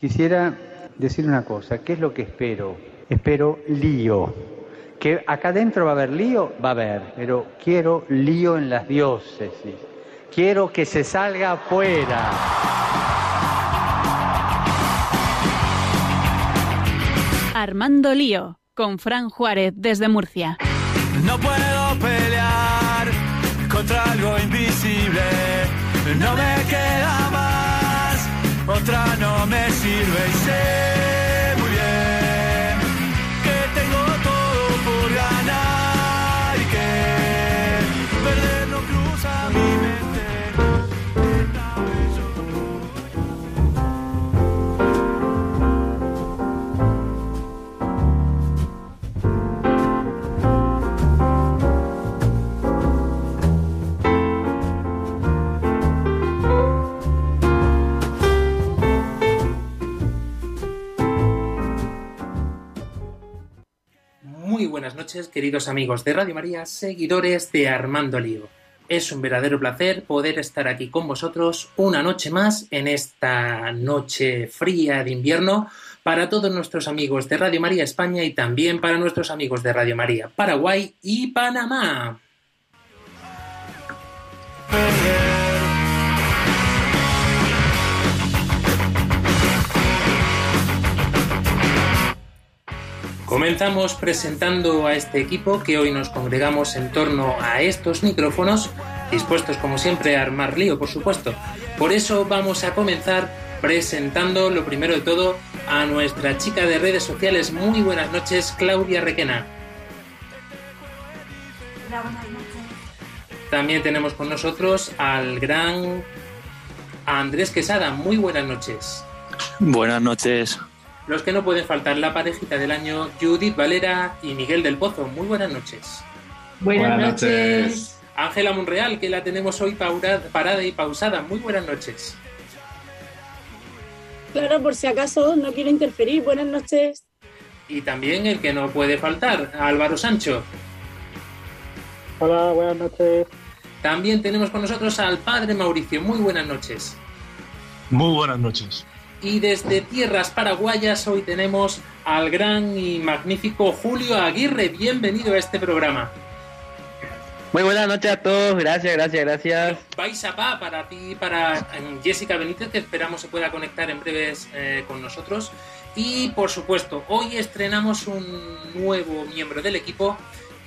Quisiera decir una cosa, ¿qué es lo que espero? Espero lío. Que acá adentro va a haber lío, va a haber, pero quiero lío en las diócesis. Quiero que se salga afuera. Armando Lío, con Fran Juárez desde Murcia. No puedo pelear contra algo invisible, no me queda más, otra no me sirve y sé buenas noches, queridos amigos de Radio María, seguidores de Armando Lío. Es un verdadero placer poder estar aquí con vosotros una noche más en esta noche fría de invierno para todos nuestros amigos de Radio María España y también para nuestros amigos de Radio María Paraguay y Panamá. Comenzamos presentando a este equipo que hoy nos congregamos en torno a estos micrófonos, dispuestos como siempre a armar lío, por supuesto. Por eso vamos a comenzar presentando lo primero de todo a nuestra chica de redes sociales. Muy buenas noches, Claudia Requena. Hola, buenas noches. También tenemos con nosotros al gran Andrés Quesada. Muy buenas noches. Buenas noches. Los que no pueden faltar, la parejita del año, Judith Valera y Miguel del Pozo. Muy buenas noches. Buenas, noches. Ángela Monreal, que la tenemos hoy parada y pausada. Muy buenas noches. Claro, por si acaso no quiero interferir. Buenas noches. Y también el que no puede faltar, Álvaro Sancho. Hola, buenas noches. También tenemos con nosotros al padre Mauricio. Muy buenas noches. Muy buenas noches. Y desde tierras paraguayas hoy tenemos al gran y magnífico Julio Aguirre. Bienvenido a este programa. Muy buenas noches a todos, gracias, gracias, gracias. Vais a pa para ti y para em, Jessica Benítez, que esperamos se pueda conectar en breves eh, con nosotros. Y por supuesto, hoy estrenamos un nuevo miembro del equipo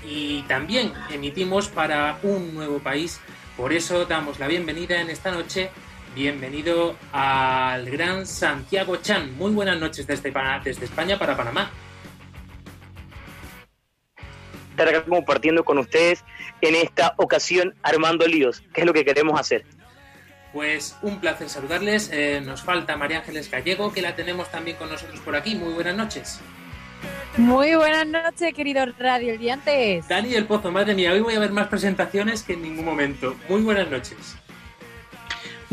y también emitimos para un nuevo país. Por eso damos la bienvenida en esta noche. Bienvenido al gran Santiago Chan. Muy buenas noches desde, Pa- desde España para Panamá. Estar acá compartiendo con ustedes en esta ocasión armando líos, que es lo que queremos hacer. Pues un placer saludarles. Eh, nos falta María Ángeles Gallego, que la tenemos también con nosotros por aquí. Muy buenas noches. Muy buenas noches, queridos radioyentes. Dani del Pozo, madre mía, hoy voy a ver más presentaciones que en ningún momento. Muy buenas noches.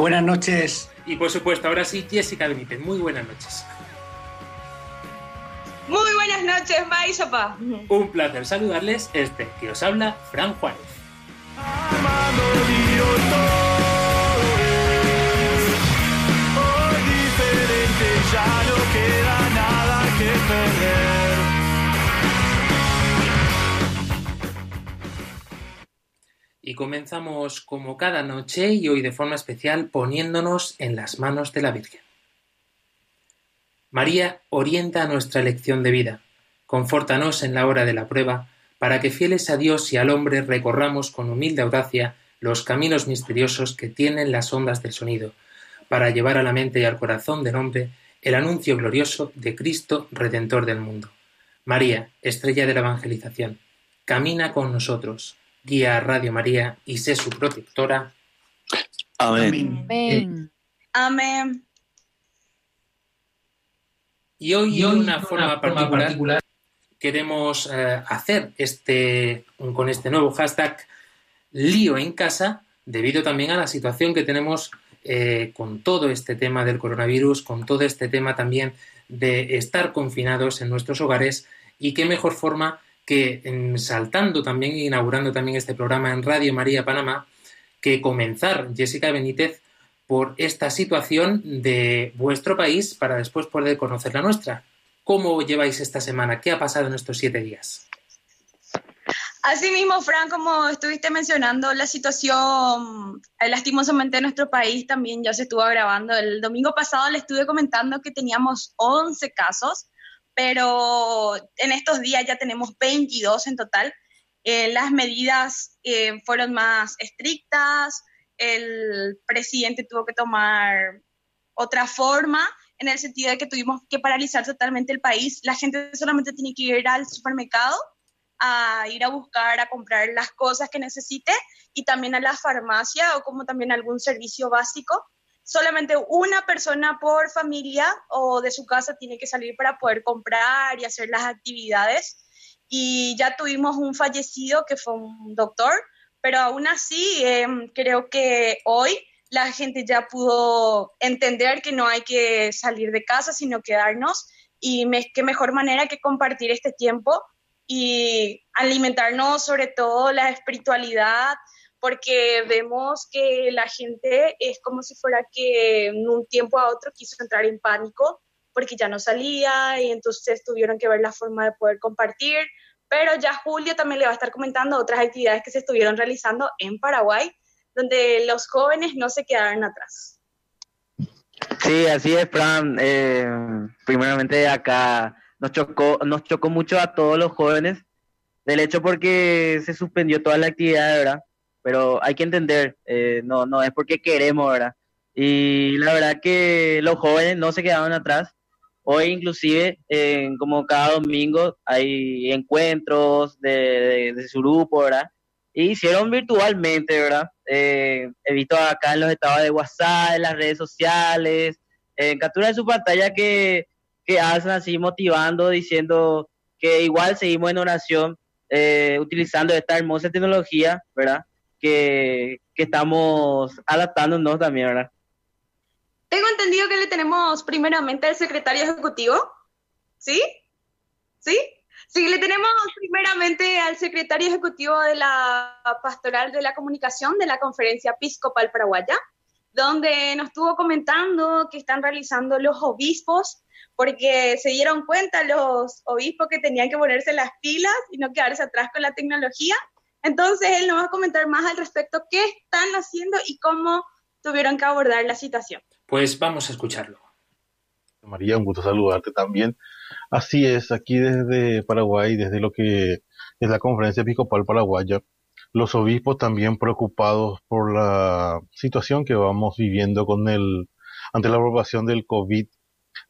Buenas noches. Y por supuesto, ahora sí, Jessica Benítez. Muy buenas noches. Muy buenas noches, Maisapa. Un placer saludarles. Este que os habla, Fran Juárez. Hoy diferente, ya no queda nada que perder. Y comenzamos como cada noche y hoy de forma especial poniéndonos en las manos de la Virgen. María orienta nuestra elección de vida. Confórtanos en la hora de la prueba, para que fieles a Dios y al hombre recorramos con humilde audacia los caminos misteriosos que tienen las ondas del sonido, para llevar a la mente y al corazón del hombre el anuncio glorioso de Cristo, Redentor del mundo. María, estrella de la evangelización, camina con nosotros, guía a Radio María y sé su protectora. Amén. Amén. Amén. Y hoy, de una forma particular, queremos eh, hacer este con este nuevo hashtag lío en casa, debido también a la situación que tenemos eh, con todo este tema del coronavirus, con todo este tema también de estar confinados en nuestros hogares y qué mejor forma que saltando también e inaugurando también este programa en Radio María Panamá, que comenzar Jessica Benítez por esta situación de vuestro país para después poder conocer la nuestra. ¿Cómo lleváis esta semana? ¿Qué ha pasado en estos siete días? Así mismo, Fran, como estuviste mencionando, la situación eh, lastimosamente en nuestro país también ya se estuvo agravando. El domingo pasado le estuve comentando que teníamos 11 casos, pero en estos días ya tenemos 22 en total. Eh, las medidas eh, fueron más estrictas, el presidente tuvo que tomar otra forma en el sentido de que tuvimos que paralizar totalmente el país. La gente solamente tiene que ir al supermercado a ir a buscar, a comprar las cosas que necesite y también a la farmacia o como también algún servicio básico. Solamente una persona por familia o de su casa tiene que salir para poder comprar y hacer las actividades. Y ya tuvimos un fallecido que fue un doctor, pero aún así em, creo que hoy la gente ya pudo entender que no hay que salir de casa, sino quedarnos y qué mejor manera que compartir este tiempo y alimentarnos sobre todo la espiritualidad, porque vemos que la gente es como si fuera que en un tiempo a otro quiso entrar en pánico porque ya no salía y entonces tuvieron que ver la forma de poder compartir. Pero ya Julio también le va a estar comentando otras actividades que se estuvieron realizando en Paraguay, donde los jóvenes no se quedaron atrás. Sí, así es, Fran. Eh, primeramente acá nos chocó, nos chocó mucho a todos los jóvenes, del hecho porque se suspendió toda la actividad, ¿verdad? Pero hay que entender, eh, no, no es porque queremos, ¿verdad? Y la verdad que los jóvenes no se quedaron atrás. Hoy inclusive, como cada domingo, hay encuentros de, de, su grupo, ¿verdad? Y hicieron virtualmente, ¿verdad? Eh, he visto acá en los estados de WhatsApp, en las redes sociales, en captura de su pantalla que que hacen así motivando, diciendo que igual seguimos en oración, eh, utilizando esta hermosa tecnología, ¿verdad? Que, que estamos adaptándonos también, ¿verdad? Tengo entendido que le tenemos primeramente al secretario ejecutivo, ¿sí? ¿Sí? Sí, le tenemos primeramente al secretario ejecutivo de la Pastoral de la Comunicación de la Conferencia Episcopal Paraguaya, donde nos estuvo comentando que están realizando los obispos porque se dieron cuenta los obispos que tenían que ponerse las pilas y no quedarse atrás con la tecnología. Entonces, él nos va a comentar más al respecto qué están haciendo y cómo tuvieron que abordar la situación. Pues vamos a escucharlo. María, un gusto saludarte también. Así es, aquí desde Paraguay, desde lo que es la Conferencia Episcopal Paraguaya, los obispos también preocupados por la situación que vamos viviendo con el ante la aprobación del COVID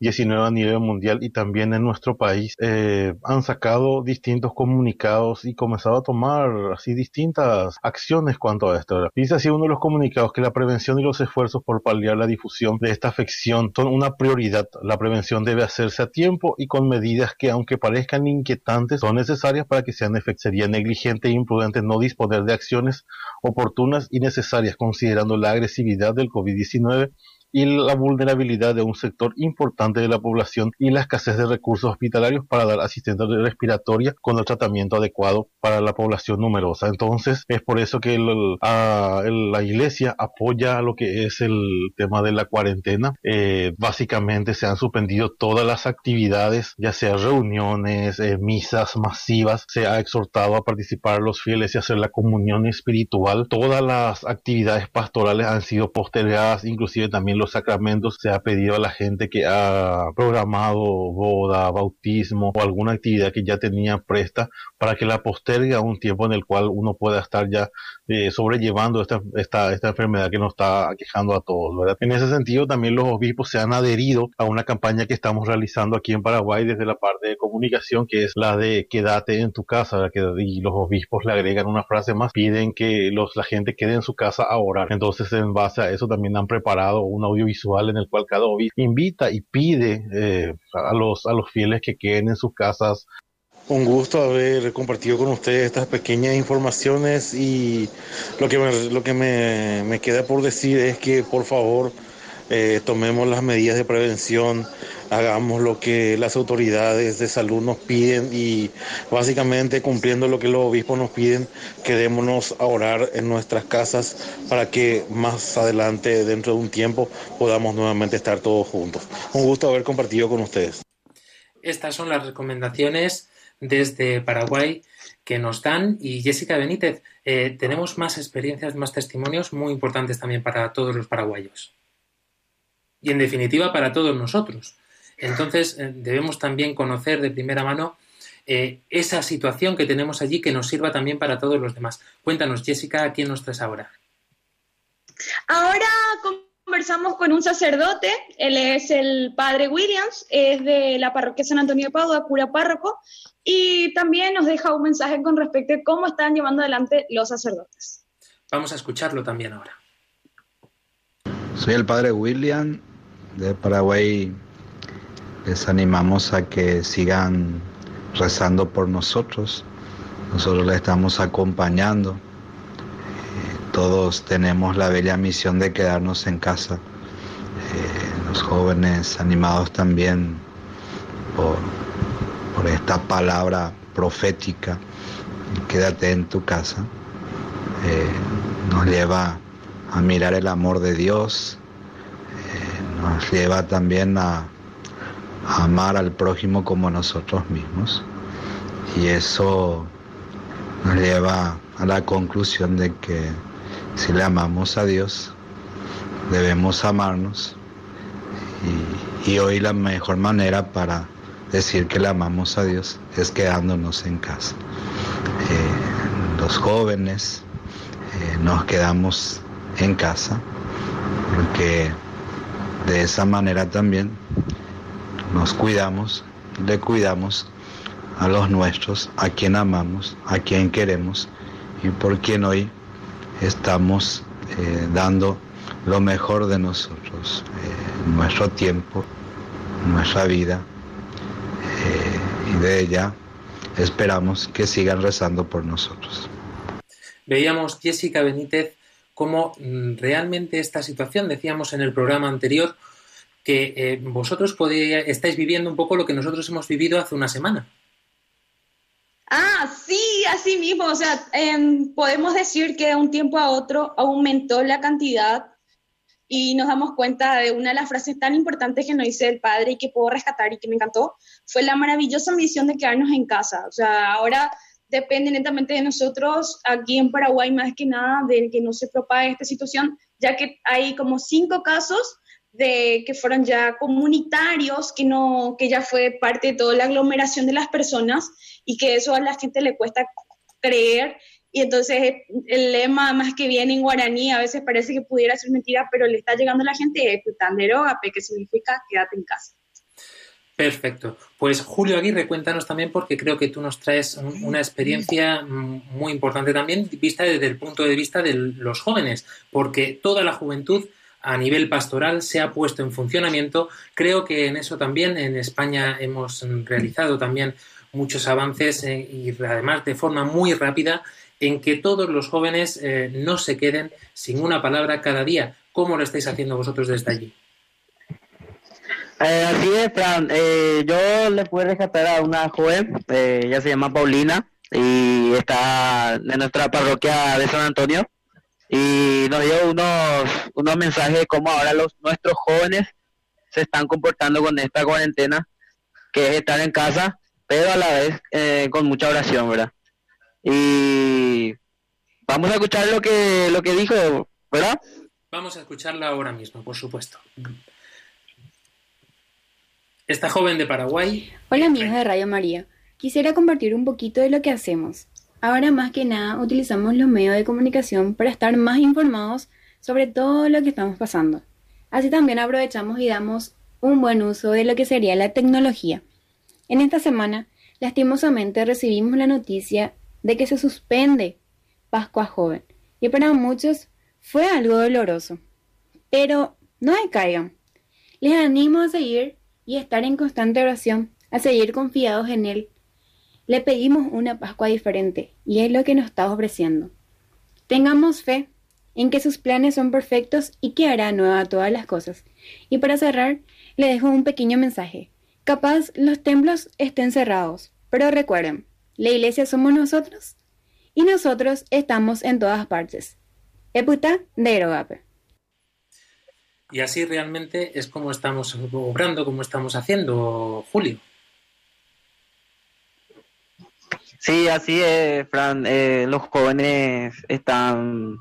19 a nivel mundial y también en nuestro país, eh, han sacado distintos comunicados y comenzado a tomar así distintas acciones cuanto a esto. Dice así uno de los comunicados que la prevención y los esfuerzos por paliar la difusión de esta afección son una prioridad. La prevención debe hacerse a tiempo y con medidas que, aunque parezcan inquietantes, son necesarias para que sean efectivas. Sería negligente e imprudente no disponer de acciones oportunas y necesarias considerando la agresividad del COVID-19 y la vulnerabilidad de un sector importante de la población y la escasez de recursos hospitalarios para dar asistencia respiratoria con el tratamiento adecuado para la población numerosa. Entonces, es por eso que la iglesia apoya lo que es el tema de la cuarentena. Eh, básicamente se han suspendido todas las actividades, ya sea reuniones, eh, misas masivas, se ha exhortado a participar los fieles y hacer la comunión espiritual. Todas las actividades pastorales han sido postergadas, inclusive también los sacramentos se ha pedido a la gente que ha programado boda, bautismo o alguna actividad que ya tenía presta para que la postergue a un tiempo en el cual uno pueda estar ya eh, sobrellevando esta, esta, esta enfermedad que nos está aquejando a todos. ¿verdad? En ese sentido, también los obispos se han adherido a una campaña que estamos realizando aquí en Paraguay desde la parte de comunicación, que es la de quédate en tu casa, y los obispos le agregan una frase más, piden que los, la gente quede en su casa a orar. Entonces, en base a eso, también han preparado una audiovisual en el cual cada obispo invita y pide eh, a, los, a los fieles que queden en sus casas. Un gusto haber compartido con ustedes estas pequeñas informaciones y lo que me, lo que me, me queda por decir es que por favor eh, tomemos las medidas de prevención, hagamos lo que las autoridades de salud nos piden y básicamente cumpliendo lo que los obispos nos piden, quedémonos a orar en nuestras casas para que más adelante, dentro de un tiempo, podamos nuevamente estar todos juntos. Un gusto haber compartido con ustedes. Estas son las recomendaciones desde Paraguay que nos dan y Jessica Benítez, eh, tenemos más experiencias, más testimonios muy importantes también para todos los paraguayos. Y en definitiva para todos nosotros. Entonces eh, debemos también conocer de primera mano eh, esa situación que tenemos allí que nos sirva también para todos los demás. Cuéntanos, Jessica, ¿a quién nos traes ahora? Ahora conversamos con un sacerdote, él es el padre Williams, es de la parroquia San Antonio de Padua, cura párroco, y también nos deja un mensaje con respecto a cómo están llevando adelante los sacerdotes. Vamos a escucharlo también ahora. Soy el padre William de Paraguay. Les animamos a que sigan rezando por nosotros. Nosotros le estamos acompañando. Eh, todos tenemos la bella misión de quedarnos en casa. Eh, los jóvenes animados también por por esta palabra profética, quédate en tu casa, eh, nos lleva a mirar el amor de Dios, nos lleva también a, amar al prójimo como nosotros mismos. Y eso nos lleva a la conclusión de que si le amamos a Dios, debemos amarnos. Y, y hoy la mejor manera para decir que le amamos a Dios es quedándonos en casa. Eh, los jóvenes eh, nos quedamos en casa porque de esa manera también nos cuidamos, le cuidamos a los nuestros, a quien amamos, a quien queremos y por quien hoy estamos eh, dando lo mejor de nosotros, nuestro tiempo, nuestra vida, y de ella esperamos que sigan rezando por nosotros. Veíamos, Jessica Benítez, cómo mm, realmente esta situación, decíamos en el programa anterior, que eh, vosotros podéis, estáis viviendo un poco lo que nosotros hemos vivido hace una semana. Ah, sí, así mismo. O sea, em, podemos decir que de un tiempo a otro aumentó la cantidad y nos damos cuenta de una de las frases tan importantes que nos dice el padre y que puedo rescatar y que me encantó, fue la maravillosa misión de quedarnos en casa. O sea, ahora depende netamente de nosotros, aquí en Paraguay más que nada, de que no se propague esta situación, ya que hay como cinco casos de que fueron ya comunitarios, que, no, que ya fue parte de toda la aglomeración de las personas y que eso a la gente le cuesta creer y entonces el lema más que viene en guaraní a veces parece que pudiera ser mentira, pero le está llegando a la gente Putandero, que significa quédate en casa. Perfecto. Pues Julio Aguirre, cuéntanos también porque creo que tú nos traes una experiencia muy importante también vista desde el punto de vista de los jóvenes, porque toda la juventud a nivel pastoral se ha puesto en funcionamiento. Creo que en eso también en España hemos realizado también muchos avances eh, y además de forma muy rápida en que todos los jóvenes eh, no se queden sin una palabra cada día. ¿Cómo lo estáis haciendo vosotros desde allí? Eh, así es, Fran. Eh, yo le puedo rescatar a una joven, ella se llama Paulina y está en nuestra parroquia de San Antonio y nos dio unos, unos mensajes de cómo ahora los, nuestros jóvenes se están comportando con esta cuarentena, que es estar en casa, pero a la vez con mucha oración, ¿verdad? Y vamos a escuchar lo que, lo que dijo, ¿verdad? Vamos a escucharla ahora mismo, por supuesto. Esta joven de Paraguay. Hola amigos de Radio María. Quisiera compartir un poquito de lo que hacemos. Ahora más que nada utilizamos los medios de comunicación para estar más informados sobre todo lo que estamos pasando. Así también aprovechamos y damos un buen uso de lo que sería la tecnología. En esta semana, lastimosamente recibimos la noticia de que se suspende Pascua Joven. Y para muchos fue algo doloroso. Pero no decaigan. Les animo a seguir y estar en constante oración, a seguir confiados en Él. Le pedimos una Pascua diferente y es lo que nos está ofreciendo. Tengamos fe en que sus planes son perfectos y que hará nueva todas las cosas. Y para cerrar, le dejo un pequeño mensaje. Capaz los templos estén cerrados, pero recuerden, la iglesia somos nosotros y nosotros estamos en todas partes. Eputa de Erogape. Y así realmente es como estamos obrando, como estamos haciendo, Julio. Sí, así es, Fran. Eh, los jóvenes están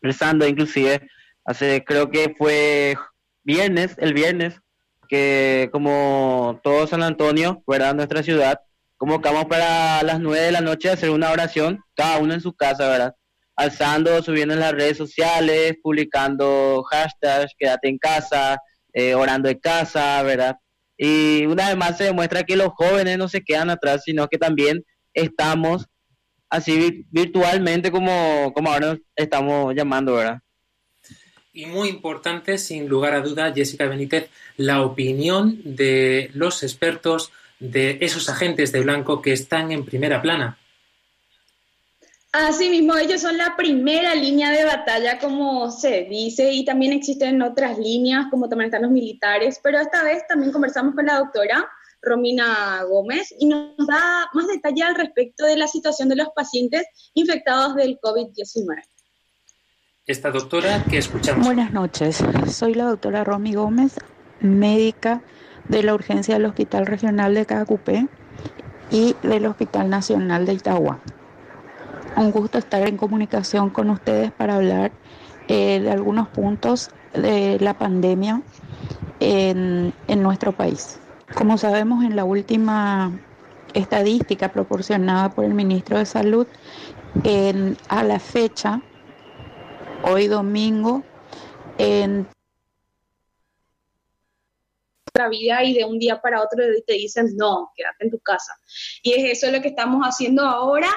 rezando, inclusive. Hace, creo que fue viernes, el viernes, que como todo San Antonio, fuera nuestra ciudad, convocamos para las nueve de la noche hacer una oración, cada uno en su casa, ¿verdad? Alzando, subiendo en las redes sociales, publicando hashtags, quédate en casa, eh, orando en casa, ¿verdad? Y una vez más se demuestra que los jóvenes no se quedan atrás, sino que también estamos así virtualmente como, como ahora estamos llamando, ¿verdad? Y muy importante, sin lugar a duda, Jessica Benítez, la opinión de los expertos, de esos agentes de blanco que están en primera plana. Asimismo, ellos son la primera línea de batalla, como se dice, y también existen otras líneas, como también están los militares, pero esta vez también conversamos con la doctora Romina Gómez, y nos da más detalle al respecto de la situación de los pacientes infectados del COVID-19. Esta doctora que escuchamos. Buenas noches, soy la doctora Romy Gómez, médica de la urgencia del Hospital Regional de Cacupé y del Hospital Nacional de Itagua. Un gusto estar en comunicación con ustedes para hablar eh, de algunos puntos de la pandemia en, nuestro país. Como sabemos, en la última estadística proporcionada por el ministro de Salud, en, a la fecha, hoy domingo, en vida y de un día para otro te dicen, no, quédate en tu casa. Y es eso lo que estamos haciendo ahora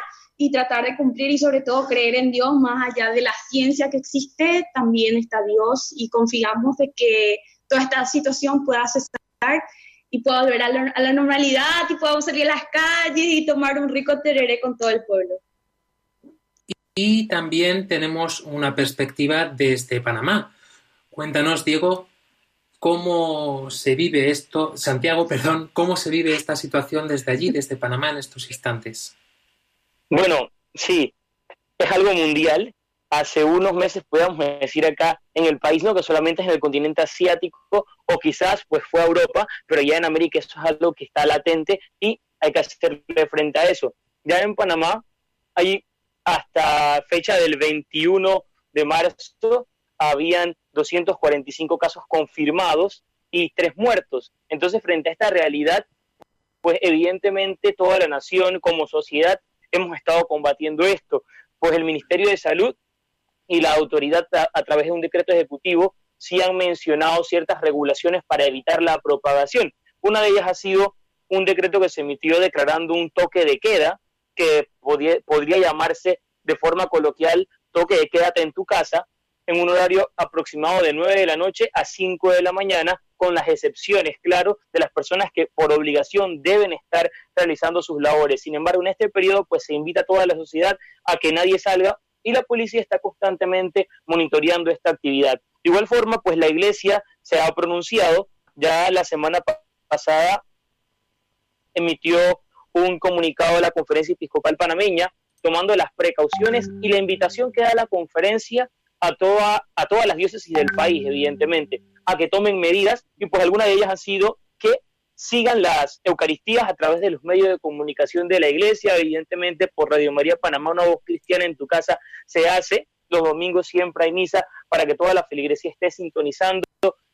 y tratar de cumplir y sobre todo creer en Dios más allá de la ciencia que existe, también está Dios y confiamos de que toda esta situación pueda cesar y pueda volver a la, normalidad y podamos salir a las calles y tomar un rico tereré con todo el pueblo. Y también tenemos una perspectiva desde Panamá. Cuéntanos, Diego, cómo se vive esto, Santiago, perdón, cómo se vive esta situación desde allí, desde Panamá en estos instantes. Bueno, sí, es algo mundial hace unos meses podíamos decir acá en el país, no que solamente es en el continente asiático o quizás pues fue a Europa, pero ya en América eso es algo que está latente y hay que hacerle frente a eso. Ya en Panamá hay hasta fecha del 21 de marzo habían 245 casos confirmados y tres muertos. Entonces, frente a esta realidad, pues evidentemente toda la nación como sociedad hemos estado combatiendo esto, pues el Ministerio de Salud y la autoridad a, través de un decreto ejecutivo sí han mencionado ciertas regulaciones para evitar la propagación. Una de ellas ha sido un decreto que se emitió declarando un toque de queda, que podría llamarse de forma coloquial toque de quédate en tu casa, en un horario aproximado de 9 de la noche a 5 de la mañana, con las excepciones, claro, de las personas que por obligación deben estar realizando sus labores. Sin embargo, en este periodo, pues se invita a toda la sociedad a que nadie salga y la policía está constantemente monitoreando esta actividad. De igual forma, pues la iglesia se ha pronunciado, ya la semana pasada emitió un comunicado de la Conferencia Episcopal Panameña tomando las precauciones y la invitación que da la conferencia a, toda, a todas las diócesis del país, evidentemente, a que tomen medidas y pues algunas de ellas han sido que sigan las Eucaristías a través de los medios de comunicación de la iglesia, evidentemente por Radio María Panamá, una voz cristiana en tu casa se hace, los domingos siempre hay misa para que toda la feligresía esté sintonizando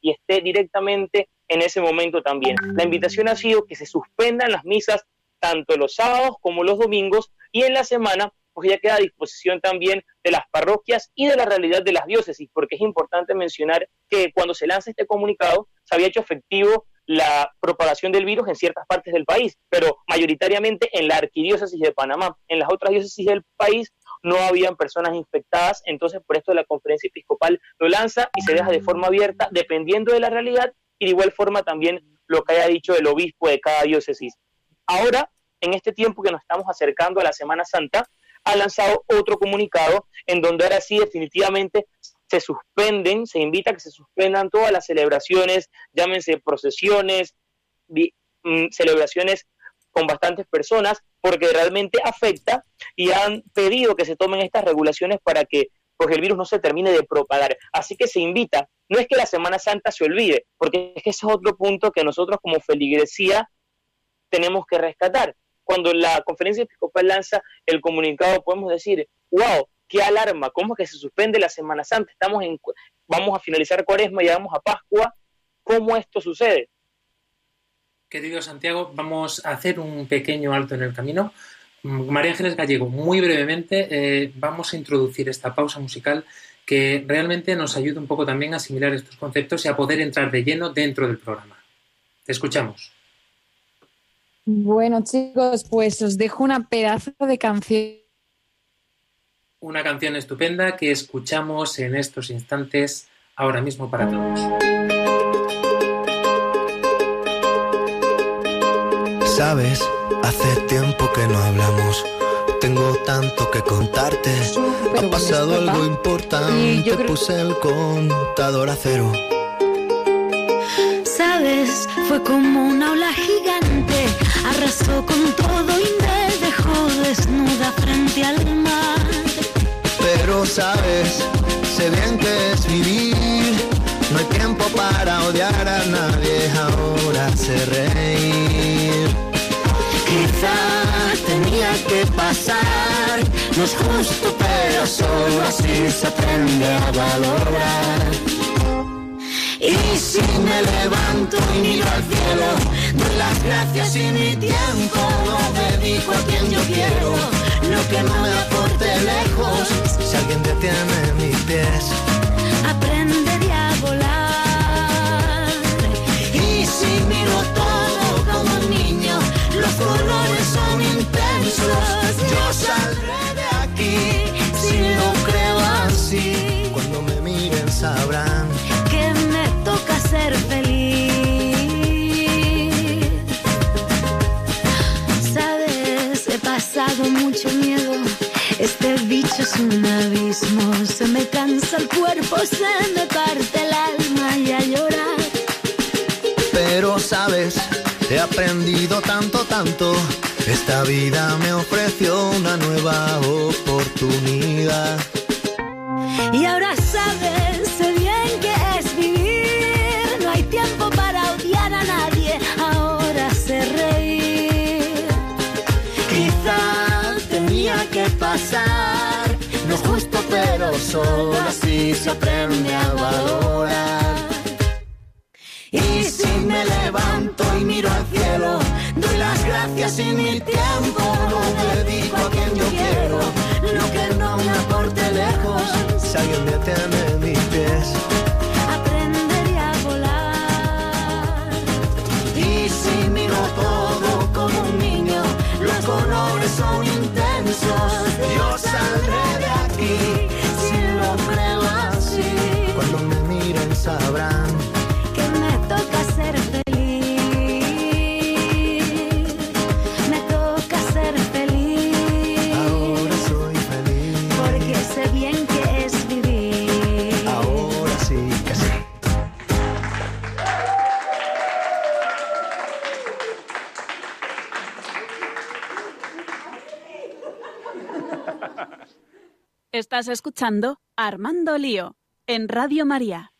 y esté directamente en ese momento también. La invitación ha sido que se suspendan las misas tanto los sábados como los domingos y en la semana pues ya queda a disposición también de las parroquias y de la realidad de las diócesis, porque es importante mencionar que cuando se lanza este comunicado se había hecho efectivo la propagación del virus en ciertas partes del país, pero mayoritariamente en la arquidiócesis de Panamá. En las otras diócesis del país no habían personas infectadas, entonces por esto la conferencia episcopal lo lanza y se deja de forma abierta dependiendo de la realidad y de igual forma también lo que haya dicho el obispo de cada diócesis. Ahora, en este tiempo que nos estamos acercando a la Semana Santa, ha lanzado otro comunicado en donde ahora sí definitivamente se suspenden, se invita a que se suspendan todas las celebraciones, llámense procesiones, mm, celebraciones con bastantes personas, porque realmente afecta y han pedido que se tomen estas regulaciones para que pues, el virus no se termine de propagar. Así que se invita, no es que la Semana Santa se olvide, porque es que ese es otro punto que nosotros como feligresía tenemos que rescatar. Cuando la conferencia episcopal lanza el comunicado, podemos decir, wow, qué alarma, ¿cómo es que se suspende la Semana Santa? Estamos en, vamos a finalizar Cuaresma y vamos a Pascua, ¿cómo esto sucede? Querido Santiago, vamos a hacer un pequeño alto en el camino. María Ángeles Gallego, muy brevemente eh, vamos a introducir esta pausa musical que realmente nos ayuda un poco también a asimilar estos conceptos y a poder entrar de lleno dentro del programa. Te escuchamos. Bueno, chicos, pues os dejo una pedazo de canción. Una canción estupenda que escuchamos en estos instantes ahora mismo para todos. Sabes, hace tiempo que no hablamos. Tengo tanto que contarte. ha pasado algo importante. Puse el contador a cero. Sabes, fue como una ola gigante arrasó con todo y me dejó desnuda frente al mar. Pero sabes, sé bien que es vivir. No hay tiempo para odiar a nadie, ahora sé reír. Quizás tenía que pasar, no es justo, pero solo así se aprende a valorar. Y si me levanto y miro al cielo, doy las gracias y mi tiempo lo dedico a quien yo quiero. Lo que no me aporte lejos, si alguien detiene mis pies, Es un abismo. Se me cansa el cuerpo, se me parte el alma y a llorar. Pero sabes, he aprendido tanto, tanto. Esta vida me ofreció una nueva oportunidad. Y ahora sabes No es justo, pero solo así se aprende a valorar. Y si me levanto y miro al cielo, doy las gracias y mi tiempo lo dedico a quien yo quiero. Lo que no me aporte lejos, si alguien detiene mis pies. Estás escuchando Armando Lío en Radio María.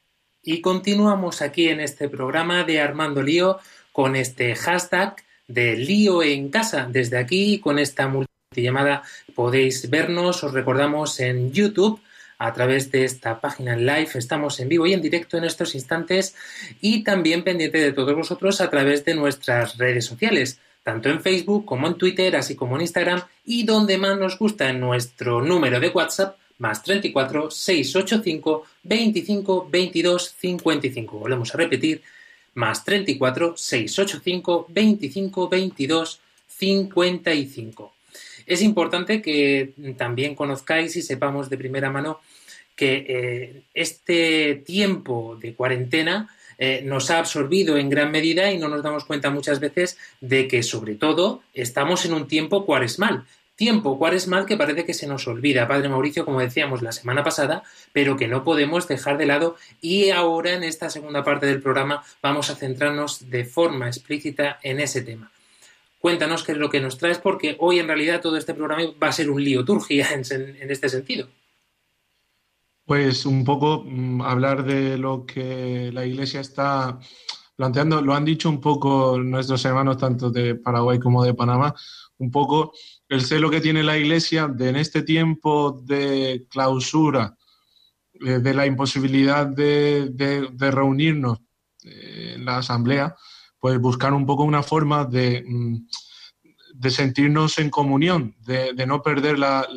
Y continuamos aquí en este programa de Armando Lío con este hashtag de Lío en casa. Desde aquí, con esta multillamada, podéis vernos. Os recordamos en YouTube a través de esta página en live. Estamos en vivo y en directo en estos instantes y también pendiente de todos vosotros a través de nuestras redes sociales, tanto en Facebook como en Twitter, así como en Instagram y donde más nos gusta en nuestro número de WhatsApp más 34 685 25 22 55. Volvemos a repetir, más 34 685 25 22 55. Es importante que también conozcáis y sepamos de primera mano que eh, este tiempo de cuarentena eh, nos ha absorbido en gran medida y no nos damos cuenta muchas veces de que sobre todo estamos en un tiempo cuaresmal, Tiempo cuaresmal que parece que se nos olvida, Padre Mauricio, como decíamos la semana pasada, pero que no podemos dejar de lado y ahora en esta segunda parte del programa vamos a centrarnos de forma explícita en ese tema. Cuéntanos qué es lo que nos traes, porque hoy en realidad todo este programa va a ser un lío en este sentido. Pues un poco mm, hablar de lo que la Iglesia está planteando, lo han dicho un poco nuestros hermanos tanto de Paraguay como de Panamá, un poco el celo que tiene la Iglesia de en este tiempo de clausura, eh, de la imposibilidad de, reunirnos eh, en la asamblea, pues buscar un poco una forma de, mm, de sentirnos en comunión, de, no perder la,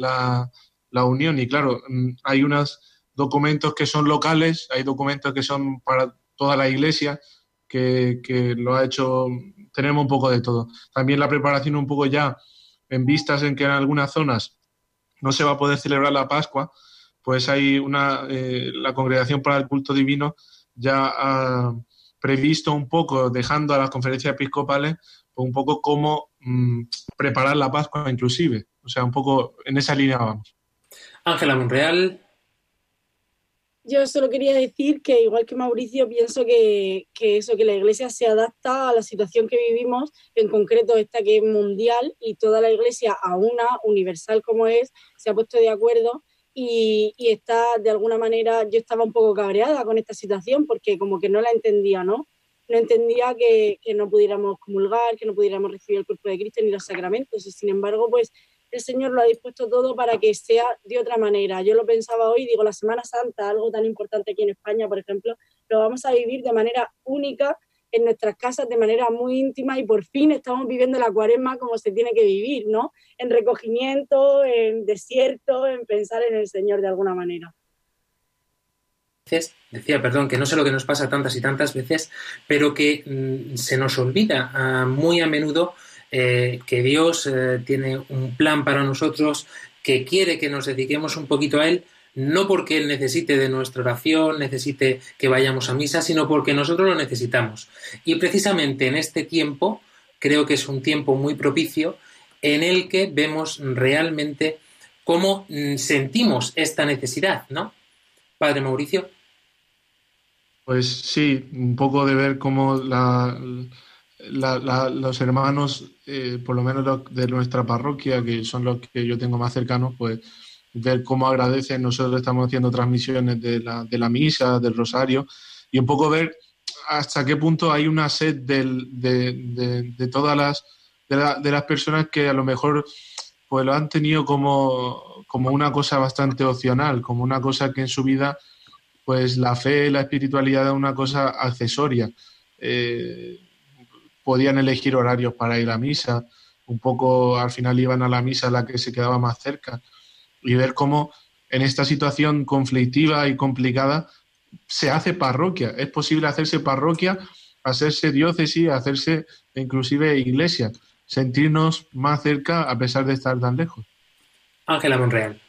la, unión. Y claro, mm, hay unos documentos que son locales, hay documentos que son para toda la iglesia, que, lo ha hecho, tenemos un poco de todo. También la preparación un poco ya en vistas en que en algunas zonas no se va a poder celebrar la Pascua, pues hay una, eh, la Congregación para el Culto Divino ya ha previsto un poco, dejando a las conferencias episcopales, pues un poco cómo mm, preparar la Pascua inclusive. O sea, un poco en esa línea vamos. Ángela Monreal, yo solo quería decir que, igual que Mauricio, pienso que, eso, que la Iglesia se adapta a la situación que vivimos, en concreto esta que es mundial, y toda la Iglesia, a una, universal como es, se ha puesto de acuerdo y, está, de alguna manera, yo estaba un poco cabreada con esta situación porque como que no la entendía, ¿no? No entendía que, que no pudiéramos comulgar, que no pudiéramos recibir el cuerpo de Cristo ni los sacramentos, y sin embargo, pues el Señor lo ha dispuesto todo para que sea de otra manera. Yo lo pensaba hoy, digo, la Semana Santa, algo tan importante aquí en España, por ejemplo, lo vamos a vivir de manera única en nuestras casas de manera muy íntima y por fin estamos viviendo la cuaresma como se tiene que vivir, ¿no? En recogimiento, en desierto, en pensar en el Señor de alguna manera. Decía, perdón, que no sé lo que nos pasa tantas y tantas veces, pero que mm, se nos olvida ah, muy a menudo eh, que Dios eh, tiene un plan para nosotros, que quiere que nos dediquemos un poquito a Él, no porque Él necesite de nuestra oración, necesite que vayamos a misa, sino porque nosotros lo necesitamos. Y precisamente en este tiempo, creo que es un tiempo muy propicio en el que vemos realmente cómo mm, sentimos esta necesidad, ¿no? Padre Mauricio. Pues sí, un poco de ver cómo la, los hermanos, eh, por lo menos de nuestra parroquia, que son los que yo tengo más cercanos, pues ver cómo agradecen. Nosotros estamos haciendo transmisiones de la, de la misa, del rosario, y un poco ver hasta qué punto hay una sed de, de, todas las, de, las personas que a lo mejor pues lo han tenido como, como una cosa bastante opcional, como una cosa que en su vida, pues la fe, la espiritualidad es una cosa accesoria. Eh, podían elegir horarios para ir a misa, un poco al final iban a la misa la que se quedaba más cerca, y ver cómo en esta situación conflictiva y complicada se hace parroquia, es posible hacerse parroquia, hacerse diócesis, hacerse inclusive iglesia, sentirnos más cerca a pesar de estar tan lejos. Ángela Monreal.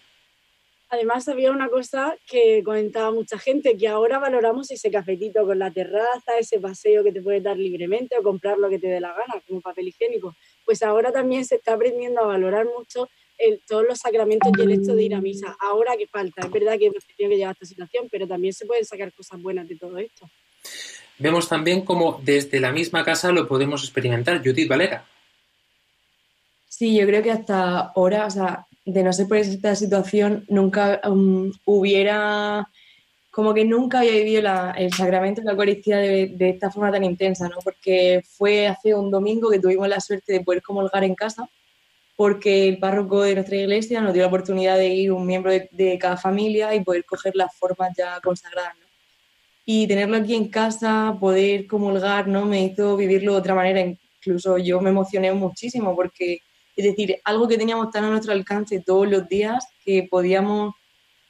Además, había una cosa que comentaba mucha gente, que ahora valoramos ese cafetito con la terraza, ese paseo que te puedes dar libremente o comprar lo que te dé la gana, como papel higiénico. Pues ahora también se está aprendiendo a valorar mucho el, todos los sacramentos y el hecho de ir a misa. Ahora que falta, es verdad que hemos tenido que llegar a esta situación, pero también se pueden sacar cosas buenas de todo esto. Vemos también cómo desde la misma casa lo podemos experimentar. Judith Valera. Sí, yo creo que hasta ahora, o sea, de no ser por esta situación, nunca um, hubiera, como que nunca había vivido el sacramento de la Eucaristía de, esta forma tan intensa, ¿no? Porque fue hace un domingo que tuvimos la suerte de poder comulgar en casa, porque el párroco de nuestra iglesia nos dio la oportunidad de ir un miembro de, cada familia y poder coger las formas ya consagradas, ¿no? Y tenerlo aquí en casa, poder comulgar, ¿no? Me hizo vivirlo de otra manera. Incluso yo me emocioné muchísimo porque es decir, algo que teníamos tan a nuestro alcance todos los días que podíamos,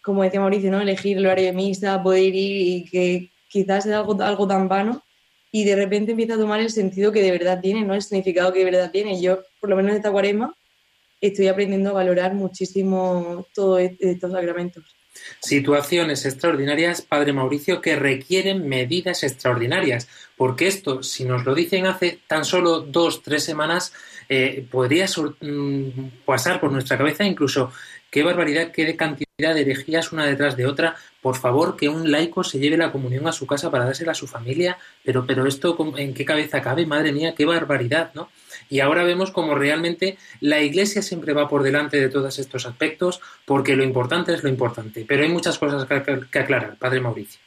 como decía Mauricio, ¿no? elegir el horario de misa, poder ir y que quizás es algo, algo tan vano y de repente empieza a tomar el sentido que de verdad tiene, ¿no? el significado que de verdad tiene. Yo, por lo menos en esta cuaresma, estoy aprendiendo a valorar muchísimo todos estos sacramentos. Situaciones extraordinarias, Padre Mauricio, que requieren medidas extraordinarias, porque esto, si nos lo dicen hace tan solo dos, tres semanas, eh, podría mm, pasar por nuestra cabeza incluso qué barbaridad, qué cantidad de herejías una detrás de otra. Por favor, que un laico se lleve la comunión a su casa para dársela a su familia, pero, pero esto, ¿en qué cabeza cabe? Madre mía, qué barbaridad, ¿no? Y ahora vemos como realmente la Iglesia siempre va por delante de todos estos aspectos porque lo importante es lo importante. Pero hay muchas cosas que, aclarar, Padre Mauricio.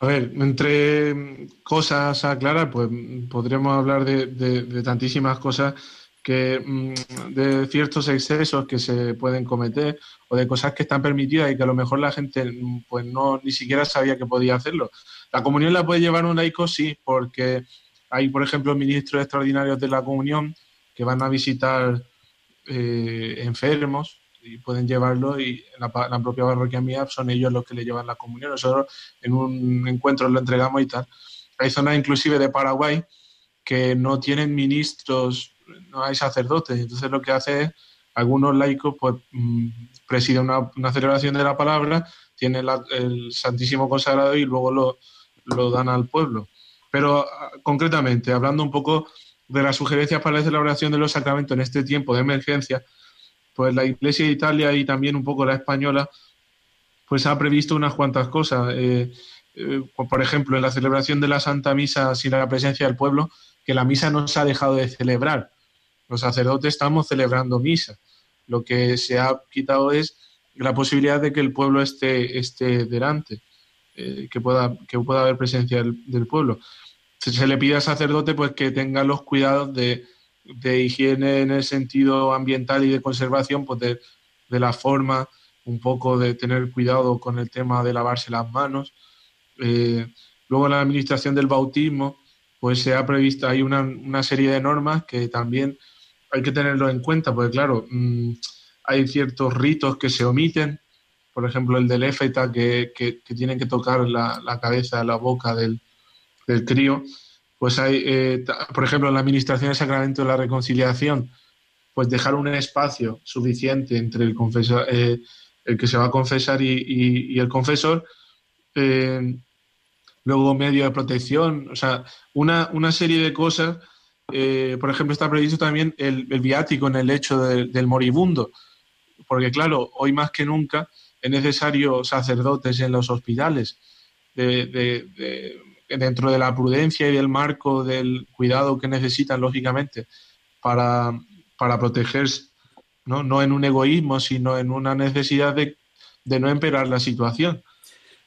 A ver, entre cosas a aclarar, pues podríamos hablar de, tantísimas cosas que mm, de ciertos excesos que se pueden cometer o de cosas que están permitidas y que a lo mejor la gente pues no ni siquiera sabía que podía hacerlo. La comunión la puede llevar un laico, sí, porque hay, por ejemplo, ministros extraordinarios de la comunión que van a visitar eh, enfermos y pueden llevarlo y en la, propia parroquia mía son ellos los que le llevan la comunión. Nosotros en un encuentro lo entregamos y tal. Hay zonas inclusive de Paraguay que no tienen ministros, no hay sacerdotes. Entonces lo que hace es, algunos laicos pues mm, presiden una, celebración de la palabra, tienen el Santísimo Consagrado y luego lo, lo dan al pueblo. Pero ah, concretamente, hablando un poco de las sugerencias para la celebración de los sacramentos en este tiempo de emergencia, pues la Iglesia de Italia y también un poco la española, pues ha previsto unas cuantas cosas. Eh, eh, por ejemplo, en la celebración de la Santa Misa sin la presencia del pueblo, que la misa no se ha dejado de celebrar. Los sacerdotes estamos celebrando misa. Lo que se ha quitado es la posibilidad de que el pueblo esté, esté delante. Eh, que, pueda, que pueda haber presencia del, pueblo. Se, le pide al sacerdote pues que tenga los cuidados de, higiene en el sentido ambiental y de conservación, pues de, la forma, un poco de tener cuidado con el tema de lavarse las manos. Eh, luego en la administración del bautismo, pues se ha previsto, hay una, serie de normas que también hay que tenerlo en cuenta, porque claro, mm, hay ciertos ritos que se omiten, por ejemplo, el del éfeta, que, que, tienen que tocar la, la, cabeza, la boca del, del crío, pues hay, eh, por ejemplo, en la administración del sacramento de la reconciliación, pues dejar un espacio suficiente entre el, confesor, eh, el que se va a confesar y, el confesor, eh, luego medio de protección, o sea, una, una serie de cosas. por ejemplo, está previsto también el, viático en el hecho del moribundo, porque claro, hoy más que nunca es necesario sacerdotes en los hospitales, dentro de la prudencia y del marco del cuidado que necesitan, lógicamente, para, para protegerse, ¿no? no en un egoísmo, sino en una necesidad de, de no empeorar la situación.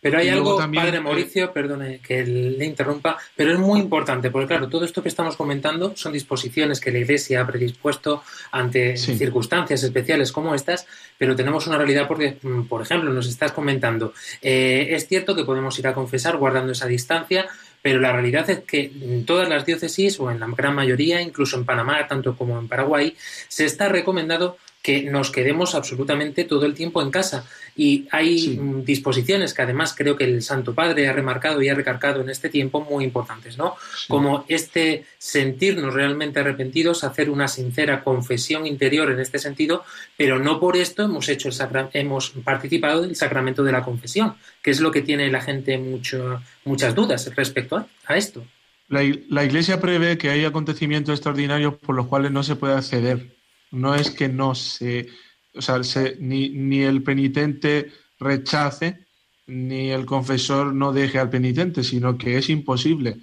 Pero hay algo, padre Mauricio, perdone que le interrumpa, pero es muy importante, porque claro, todo esto que estamos comentando son disposiciones que la Iglesia ha predispuesto ante circunstancias especiales como estas, pero tenemos una realidad porque, mm, por ejemplo, nos estás comentando, eh, es cierto que podemos ir a confesar guardando esa distancia, pero la realidad es que en todas las diócesis, o en la gran mayoría, incluso en Panamá, tanto como en Paraguay, se está recomendando que nos quedemos absolutamente todo el tiempo en casa. Y hay mm, disposiciones que además creo que el Santo Padre ha remarcado y ha recargado en este tiempo muy importantes, ¿no? Como este sentirnos realmente arrepentidos, hacer una sincera confesión interior en este sentido, pero no por esto hemos hecho el hemos participado del sacramento de la confesión, que es lo que tiene la gente mucho, muchas dudas respecto a, a esto. La, la Iglesia prevé que hay acontecimientos extraordinarios por los cuales no se puede acceder no es que no se, o sea, ni, ni, el penitente rechace, ni el confesor no deje al penitente, sino que es imposible.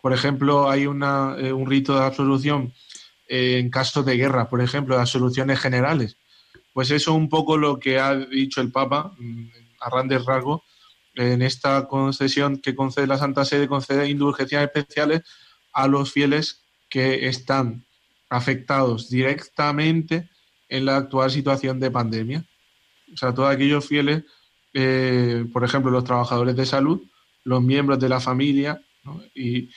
Por ejemplo, hay una, eh, un rito de absolución eh, en caso de guerra, por ejemplo, de absoluciones generales. Pues eso es un poco lo que ha dicho el Papa, mm, a grandes rasgos, en esta concesión que concede la Santa Sede, concede indulgencias especiales a los fieles que están afectados directamente en la actual situación de pandemia. O sea, todos aquellos fieles, eh, por ejemplo, los trabajadores de salud, los miembros de la familia y,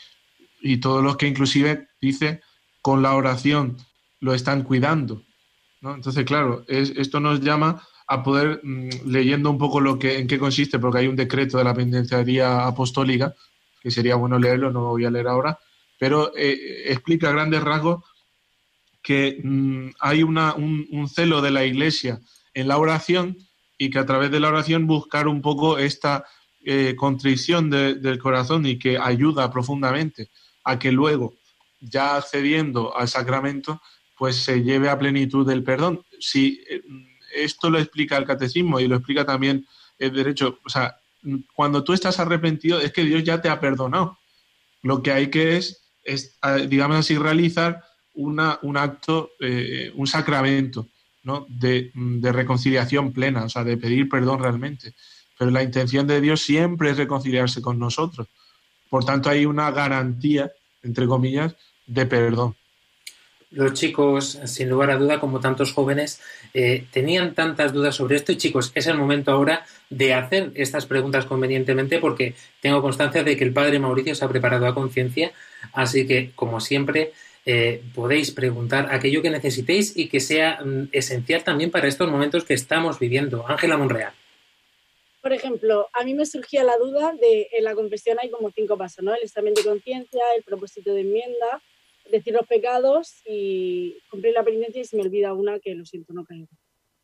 todos los que inclusive, dice, con la oración lo están cuidando. Entonces, claro, esto nos llama a poder, mm, leyendo un poco lo que, en qué consiste, porque hay un decreto de la penitenciaría apostólica, que sería bueno leerlo, no lo voy a leer ahora, pero eh, explica a grandes rasgos que mm, hay una, un, celo de la Iglesia en la oración y que a través de la oración buscar un poco esta eh, contrición del corazón y que ayuda profundamente a que luego, ya accediendo al sacramento, pues se lleve a plenitud el perdón. Si eh, esto lo explica el catecismo y lo explica también el derecho, o sea, cuando tú estás arrepentido es que Dios ya te ha perdonado. Lo que hay que es, es digamos así, realizar una, un acto, eh, un sacramento ¿no? de, reconciliación plena, o sea, de pedir perdón realmente. Pero la intención de Dios siempre es reconciliarse con nosotros. Por tanto, hay una garantía, entre comillas, de perdón. Los chicos, sin lugar a duda, como tantos jóvenes, eh, tenían tantas dudas sobre esto y chicos, es el momento ahora de hacer estas preguntas convenientemente porque tengo constancia de que el padre Mauricio se ha preparado a conciencia, así que, como siempre, eh, podéis preguntar aquello que necesitéis y que sea mm, esencial también para estos momentos que estamos viviendo. Ángela Monreal. Por ejemplo, a mí me surgía la duda de en la confesión hay como cinco pasos, ¿no? El examen de conciencia, el propósito de enmienda, decir los pecados y cumplir la penitencia y se me olvida una que lo siento, no caigo.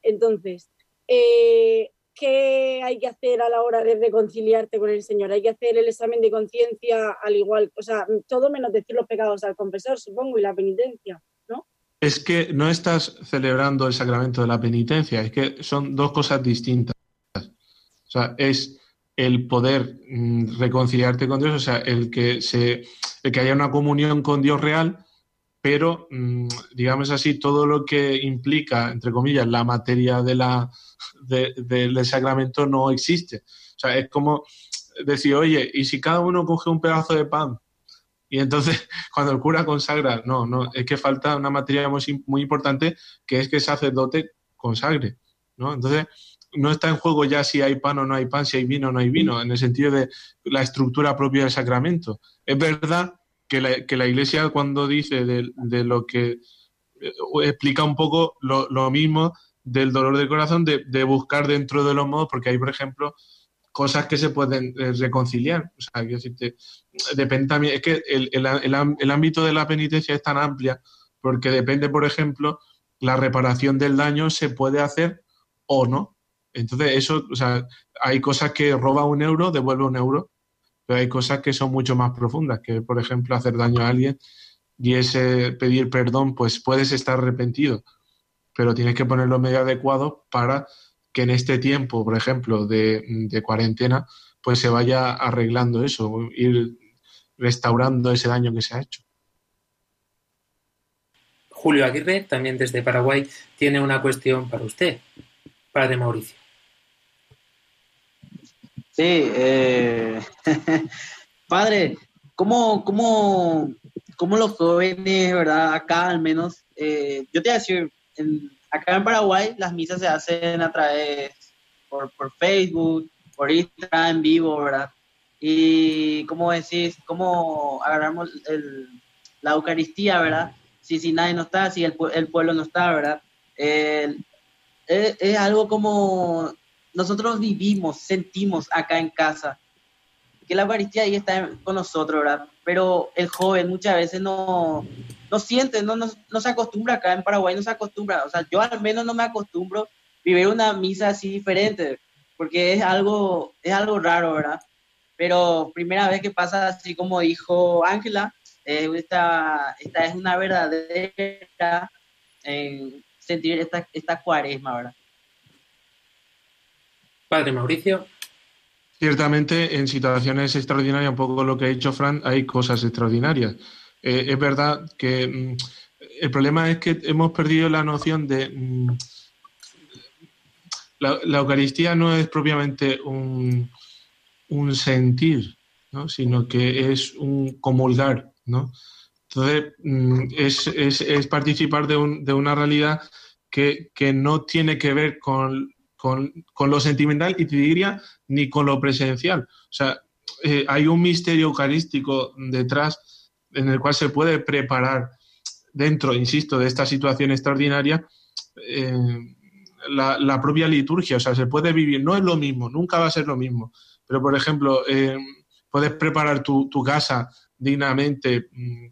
Entonces, eh, ¿qué hay que hacer a la hora de reconciliarte con el Señor? Hay que hacer el examen de conciencia al igual, o sea, todo menos decir los pecados al confesor, supongo, y la penitencia, ¿no? Es que no estás celebrando el sacramento de la penitencia, es que son dos cosas distintas. O sea, es el poder mm, reconciliarte con Dios, o sea, el que, se, que haya una comunión con Dios real, pero, mm, digamos así, todo lo que implica, entre comillas, la materia de la, del sacramento no existe. O sea, es como decir, oye, ¿y si cada uno coge un pedazo de pan? Y entonces, cuando el cura consagra, no, no, es que falta una materia muy, importante, que es que el sacerdote consagre, ¿no? Entonces, no está en juego ya si hay pan o no hay pan, si hay vino o no hay vino, en el sentido de la estructura propia del sacramento. Es verdad que la, que la Iglesia cuando dice de, lo que eh, explica un poco lo, mismo del dolor del corazón, de, buscar dentro de los modos, porque hay, por ejemplo, cosas que se pueden eh, reconciliar. O sea, decirte, depende también, es que el, el ámbito de la penitencia es tan amplia, porque depende, por ejemplo, la reparación del daño se puede hacer o no. Entonces, eso, o sea, hay cosas que roba un euro, devuelve un euro, pero hay cosas que son mucho más profundas, que por ejemplo hacer daño a alguien y ese pedir perdón, pues puedes estar arrepentido, pero tienes que poner los medios adecuados para que en este tiempo, por ejemplo, de, de cuarentena, pues se vaya arreglando eso, ir restaurando ese daño que se ha hecho. Julio Aguirre, también desde Paraguay, tiene una cuestión para usted, padre Mauricio. Sí, eh, padre, ¿cómo, cómo, cómo los jóvenes, verdad, acá al menos, eh, yo te voy a decir, acá en Paraguay las misas se hacen a través, por, por Facebook, por Instagram en vivo, ¿verdad? Y, ¿cómo decís? ¿Cómo agarramos el, la Eucaristía, ¿verdad? Si, si nadie no está, si el, el pueblo no está, ¿verdad? es algo como nosotros vivimos, sentimos acá en casa, que la Eucaristía ahí está con nosotros, ¿verdad? Pero el joven muchas veces no, no siente, no, no, se acostumbra acá en Paraguay, no se acostumbra, o sea, yo al menos no me acostumbro a vivir una misa así diferente, porque es algo, es algo raro, ¿verdad? Pero primera vez que pasa así como dijo Ángela, eh, esta, esta es una verdadera eh, sentir esta, esta cuaresma, ¿verdad? Padre Mauricio. Ciertamente, en situaciones extraordinarias, un poco lo que ha dicho Fran, hay cosas extraordinarias. Eh, es verdad que mm, el problema es que hemos perdido la noción de... Mm, la, Eucaristía no es propiamente un, sentir, sino que es un comulgar. ¿no? Entonces, mm, es, participar de, una realidad que, que, no tiene que ver con con, lo sentimental y te diría ni con lo presencial. O sea, eh, hay un misterio eucarístico detrás en el cual se puede preparar dentro, insisto, de esta situación extraordinaria eh, la, propia liturgia. O sea, se puede vivir, no es lo mismo, nunca va a ser lo mismo. Pero, por ejemplo, eh, puedes preparar tu, casa dignamente, mm,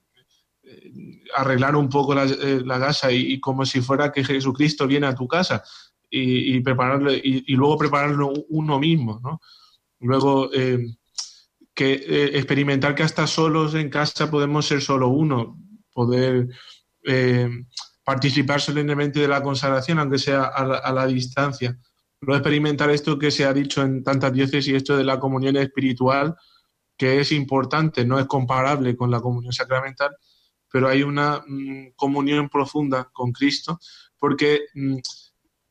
arreglar un poco la, casa y, y, como si fuera que Jesucristo viene a tu casa y, prepararlo y, luego prepararlo uno mismo, ¿no? Luego eh, que eh, experimentar que hasta solos en casa podemos ser solo uno, poder eh, participar solemnemente de la consagración, aunque sea a la, distancia. Luego experimentar esto que se ha dicho en tantas diócesis, esto de la comunión espiritual, que es importante, no es comparable con la comunión sacramental, pero hay una mm, comunión profunda con Cristo, porque, mm,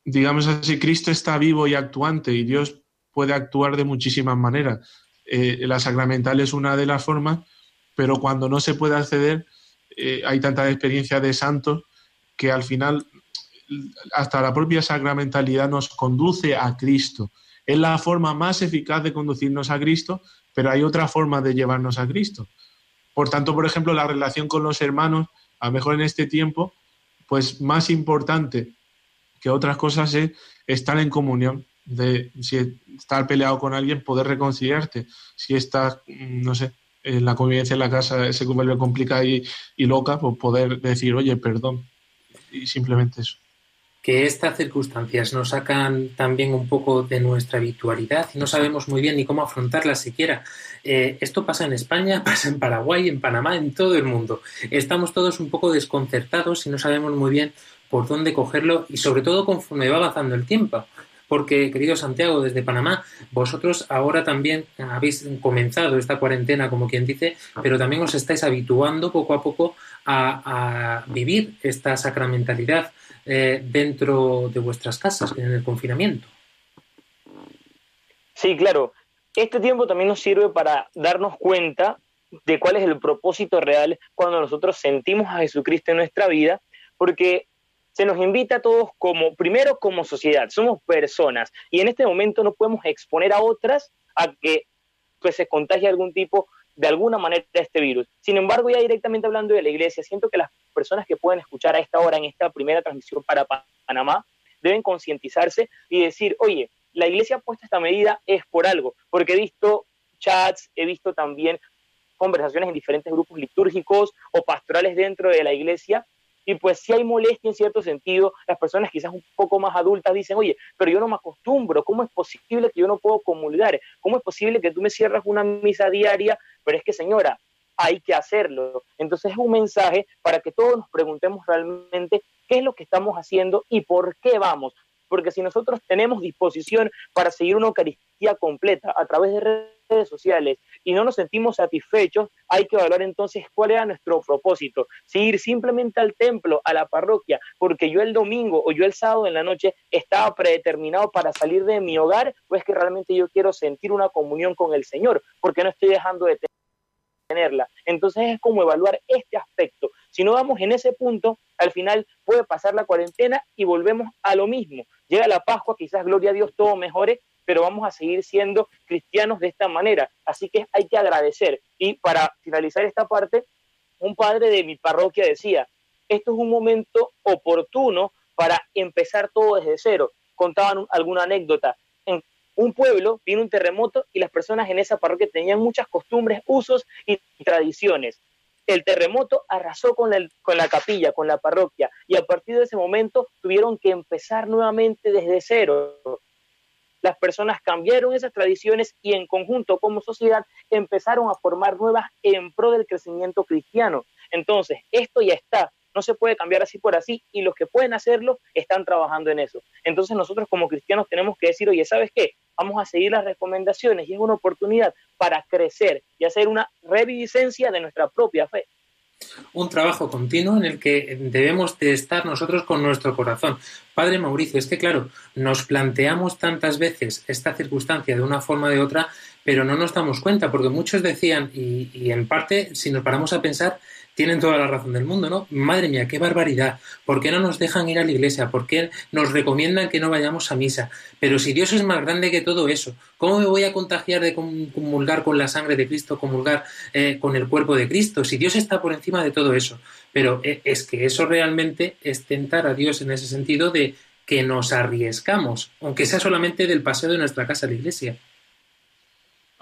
digamos así, Cristo está vivo y actuante y Dios puede actuar de muchísimas maneras. Eh, la sacramental es una de las formas, pero cuando no se puede acceder, eh, hay tanta experiencia de santos que al final hasta la propia sacramentalidad nos conduce a Cristo. Es la forma más eficaz de conducirnos a Cristo, pero hay otra forma de llevarnos a Cristo. Por tanto, por ejemplo, la relación con los hermanos, a lo mejor en este tiempo, pues más importante que otras cosas es estar en comunión, de si estar peleado con alguien, poder reconciliarte. Si estás, no sé, en la convivencia en la casa se vuelve complicada y, y loca, pues poder decir, oye, perdón. Y simplemente eso que estas circunstancias nos sacan también un poco de nuestra habitualidad y no sabemos muy bien ni cómo afrontarlas siquiera. Eh, esto pasa en España, pasa en Paraguay, en Panamá, en todo el mundo. Estamos todos un poco desconcertados y no sabemos muy bien por dónde cogerlo y sobre todo conforme va avanzando el tiempo. Porque, querido Santiago, desde Panamá, vosotros ahora también habéis comenzado esta cuarentena, como quien dice, pero también os estáis habituando poco a poco a, vivir esta sacramentalidad eh, dentro de vuestras casas en el confinamiento. Sí, claro. Este tiempo también nos sirve para darnos cuenta de cuál es el propósito real cuando nosotros sentimos a Jesucristo en nuestra vida, porque se nos invita a todos como, primero como sociedad, somos personas y en este momento no podemos exponer a otras a que pues, se contagie algún tipo de alguna manera este virus. Sin embargo, ya directamente hablando de la iglesia, siento que las personas que pueden escuchar a esta hora en esta primera transmisión para Panamá deben concientizarse y decir, oye, la iglesia ha puesto esta medida es por algo, porque he visto chats, he visto también conversaciones en diferentes grupos litúrgicos o pastorales dentro de la iglesia y pues si hay molestia en cierto sentido, las personas quizás un poco más adultas dicen, oye, pero yo no me acostumbro, ¿cómo es posible que yo no puedo comulgar? ¿Cómo es posible que tú me cierras una misa diaria? Pero es que señora, hay que hacerlo. Entonces es un mensaje para que todos nos preguntemos realmente qué es lo que estamos haciendo y por qué vamos. Porque si nosotros tenemos disposición para seguir una Eucaristía completa a través de redes sociales y no nos sentimos satisfechos, hay que evaluar entonces cuál era nuestro propósito. Si ir simplemente al templo, a la parroquia, porque yo el domingo o yo el sábado en la noche estaba predeterminado para salir de mi hogar, o es que realmente yo quiero sentir una comunión con el Señor, porque no estoy dejando de tenerla. Entonces es como evaluar este aspecto. Si no vamos en ese punto, al final puede pasar la cuarentena y volvemos a lo mismo. Llega la Pascua, quizás gloria a Dios todo mejore, pero vamos a seguir siendo cristianos de esta manera. Así que hay que agradecer. Y para finalizar esta parte, un padre de mi parroquia decía, esto es un momento oportuno para empezar todo desde cero. Contaban alguna anécdota. En un pueblo vino un terremoto y las personas en esa parroquia tenían muchas costumbres, usos y tradiciones. El terremoto arrasó con, con la capilla, con la parroquia, y a partir de ese momento tuvieron que empezar nuevamente desde cero las personas cambiaron esas tradiciones y en conjunto como sociedad empezaron a formar nuevas en pro del crecimiento cristiano. Entonces, esto ya está, no se puede cambiar así por así y los que pueden hacerlo están trabajando en eso. Entonces nosotros como cristianos tenemos que decir, oye, ¿sabes qué? Vamos a seguir las recomendaciones y es una oportunidad para crecer y hacer una reviviscencia de nuestra propia fe un trabajo continuo en el que debemos de estar nosotros con nuestro corazón. Padre Mauricio, es que claro, nos planteamos tantas veces esta circunstancia de una forma o de otra, pero no nos damos cuenta, porque muchos decían, y, y en parte, si nos paramos a pensar, tienen toda la razón del mundo, ¿no? Madre mía, qué barbaridad. ¿Por qué no nos dejan ir a la iglesia? ¿Por qué nos recomiendan que no vayamos a misa? Pero si Dios es más grande que todo eso, ¿cómo me voy a contagiar de comulgar con la sangre de Cristo, comulgar eh, con el cuerpo de Cristo? Si Dios está por encima de todo eso. Pero eh, es que eso realmente es tentar a Dios en ese sentido de que nos arriesgamos, aunque sea solamente del paseo de nuestra casa a la iglesia.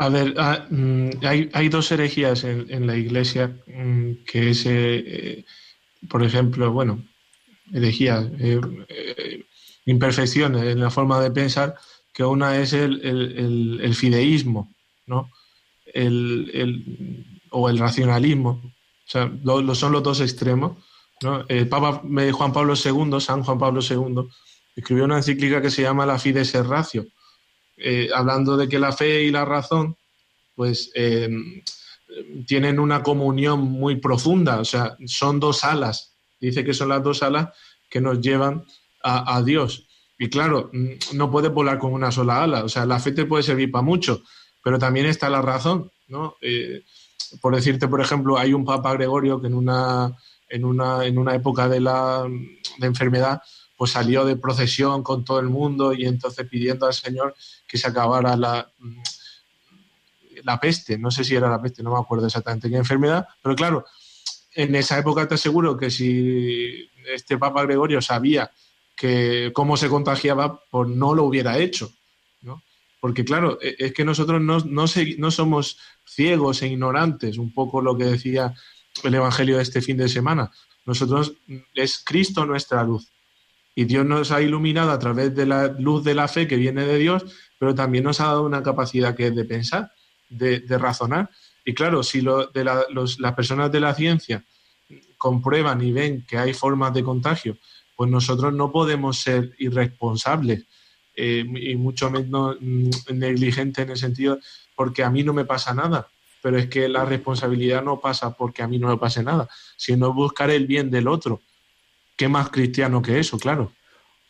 A ver, ah, mm, hay, dos herejías en, la iglesia, mm, que es, eh, por ejemplo, bueno, herejía, eh, eh, imperfecciones en la forma de pensar, que una es el, fideísmo, ¿no? El, o el racionalismo. O sea, lo, son los dos extremos. ¿no? El Papa Juan Pablo II, San Juan Pablo II, escribió una encíclica que se llama La Fides Ratio, eh, hablando de que la fe y la razón, pues, eh, tienen una comunión muy profunda, o sea, son dos alas. Dice que son las dos alas que nos llevan a, Dios. Y claro, mm, no puedes volar con una sola ala, o sea, la fe te puede servir para mucho, pero también está la razón, ¿no? Eh, por decirte, por ejemplo, hay un Papa Gregorio que en una, en una, en una época de la de enfermedad pues salió de procesión con todo el mundo y entonces pidiendo al Señor que se acabara la, la peste, no sé si era la peste, no me acuerdo exactamente qué enfermedad, pero claro, en esa época te aseguro que si este Papa Gregorio sabía que cómo se contagiaba, pues no lo hubiera hecho, ¿no? Porque claro, e, es que nosotros no, no, no somos ciegos e ignorantes, un poco lo que decía el Evangelio de este fin de semana. Nosotros es Cristo nuestra luz. Y Dios nos ha iluminado a través de la luz de la fe que viene de Dios, pero también nos ha dado una capacidad que es de pensar, de, razonar. Y claro, si de las personas de la ciencia comprueban y ven que hay formas de contagio, pues nosotros no podemos ser irresponsables eh, y mucho menos mm, negligentes en el sentido porque a mí no me pasa nada. Pero es que la responsabilidad no pasa porque a mí no me pase nada, sino buscar el bien del otro ¿Qué más cristiano que eso, claro?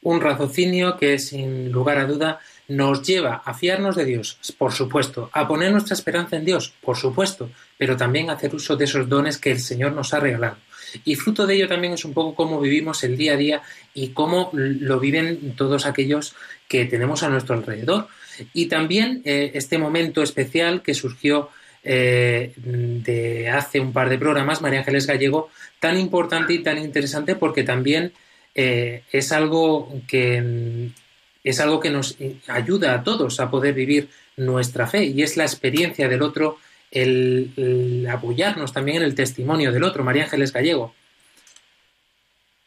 Un raciocinio que, sin lugar a duda, nos lleva a fiarnos de Dios, por supuesto, a poner nuestra esperanza en Dios, por supuesto, pero también a hacer uso de esos dones que el Señor nos ha regalado. Y fruto de ello también es un poco cómo vivimos el día a día y cómo lo viven todos aquellos que tenemos a nuestro alrededor. Y también eh, este momento especial que surgió eh, de hace un par de programas, María Ángeles Gallego, tan importante y tan interesante porque también eh, es algo que es algo que nos ayuda a todos a poder vivir nuestra fe y es la experiencia del otro, el apoyarnos también en el testimonio del otro, María Ángeles Gallego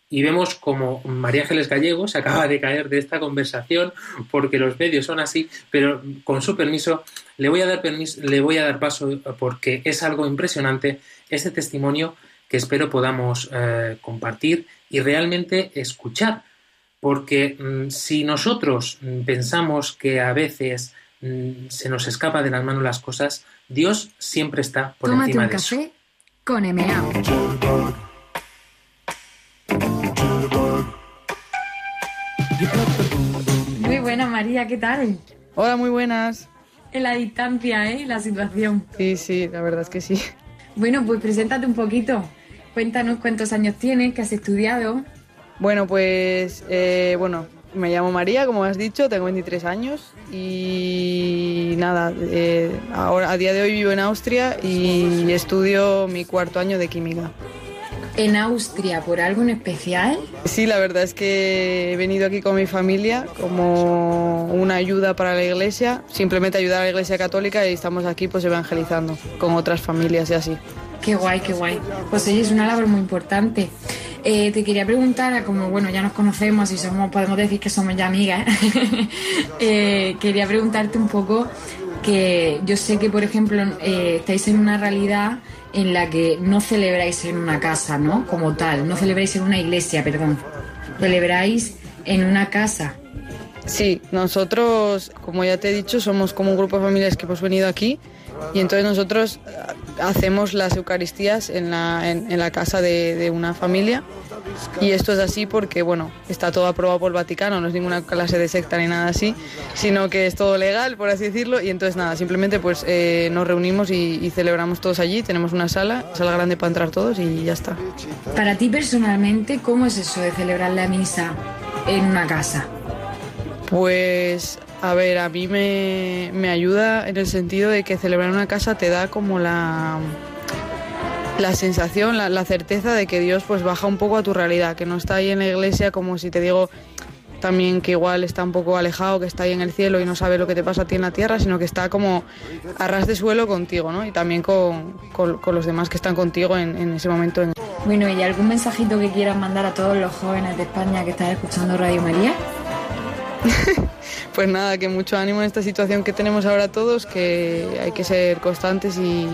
y vemos como María Ángeles Gallego se acaba de caer de esta conversación porque los medios son así, pero con su permiso le voy a dar permiso, le voy a dar paso porque es algo impresionante este testimonio que espero podamos eh, compartir y realmente escuchar, porque mm, si nosotros pensamos que a veces mm, se nos escapa de las manos las cosas, Dios siempre está por encima un de café eso. Con Muy buena, María, ¿qué tal? Hola, muy buenas. En la distancia, ¿eh? La situación. Sí, sí, la verdad es que sí. Bueno, pues preséntate un poquito. Cuéntanos cuántos años tienes, qué has estudiado. Bueno, pues, eh, bueno, me llamo María, como has dicho, tengo 23 años y nada, eh, ahora a día de hoy vivo en Austria y estudio mi cuarto año de química en Austria por algo en especial? Sí, la verdad es que he venido aquí con mi familia como una ayuda para la iglesia, simplemente ayudar a la iglesia católica y estamos aquí pues evangelizando con otras familias y así. Qué guay, qué guay. Pues oye, es una labor muy importante. Eh, te quería preguntar, como bueno, ya nos conocemos y somos, podemos decir que somos ya amigas, eh, quería preguntarte un poco que yo sé que, por ejemplo, eh, estáis en una realidad en la que no celebráis en una casa, ¿no? Como tal, no celebráis en una iglesia, perdón. Celebráis en una casa. Sí, nosotros, como ya te he dicho, somos como un grupo de familias que hemos venido aquí y entonces nosotros hacemos las Eucaristías en la, en, la casa de, de, una familia y esto es así porque, bueno, está todo aprobado por el Vaticano, no es ninguna clase de secta ni nada así, sino que es todo legal, por así decirlo, y entonces nada, simplemente pues eh, nos reunimos y, celebramos todos allí, tenemos una sala, sala grande para entrar todos y ya está. Para ti personalmente, ¿cómo es eso de celebrar la misa en una casa? Pues a ver, a mí me, me, ayuda en el sentido de que celebrar una casa te da como la, la sensación, la, certeza de que Dios pues baja un poco a tu realidad, que no está ahí en la iglesia como si te digo también que igual está un poco alejado, que está ahí en el cielo y no sabe lo que te pasa a ti en la tierra, sino que está como a ras de suelo contigo, ¿no? Y también con, con, los demás que están contigo en, en ese momento. Bueno, ¿y algún mensajito que quieras mandar a todos los jóvenes de España que están escuchando Radio María? pues nada, que mucho ánimo en esta situación que tenemos ahora todos, que hay que ser constantes y,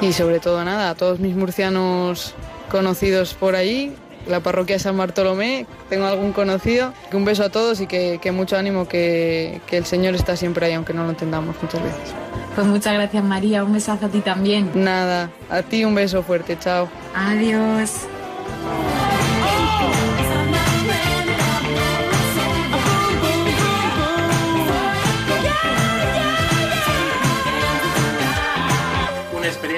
y sobre todo nada, a todos mis murcianos conocidos por allí, la parroquia San Bartolomé, tengo algún conocido, que un beso a todos y que, que mucho ánimo, que, que el Señor está siempre ahí, aunque no lo entendamos muchas veces. Pues muchas gracias María, un besazo a ti también. Nada, a ti un beso fuerte, chao. Adiós.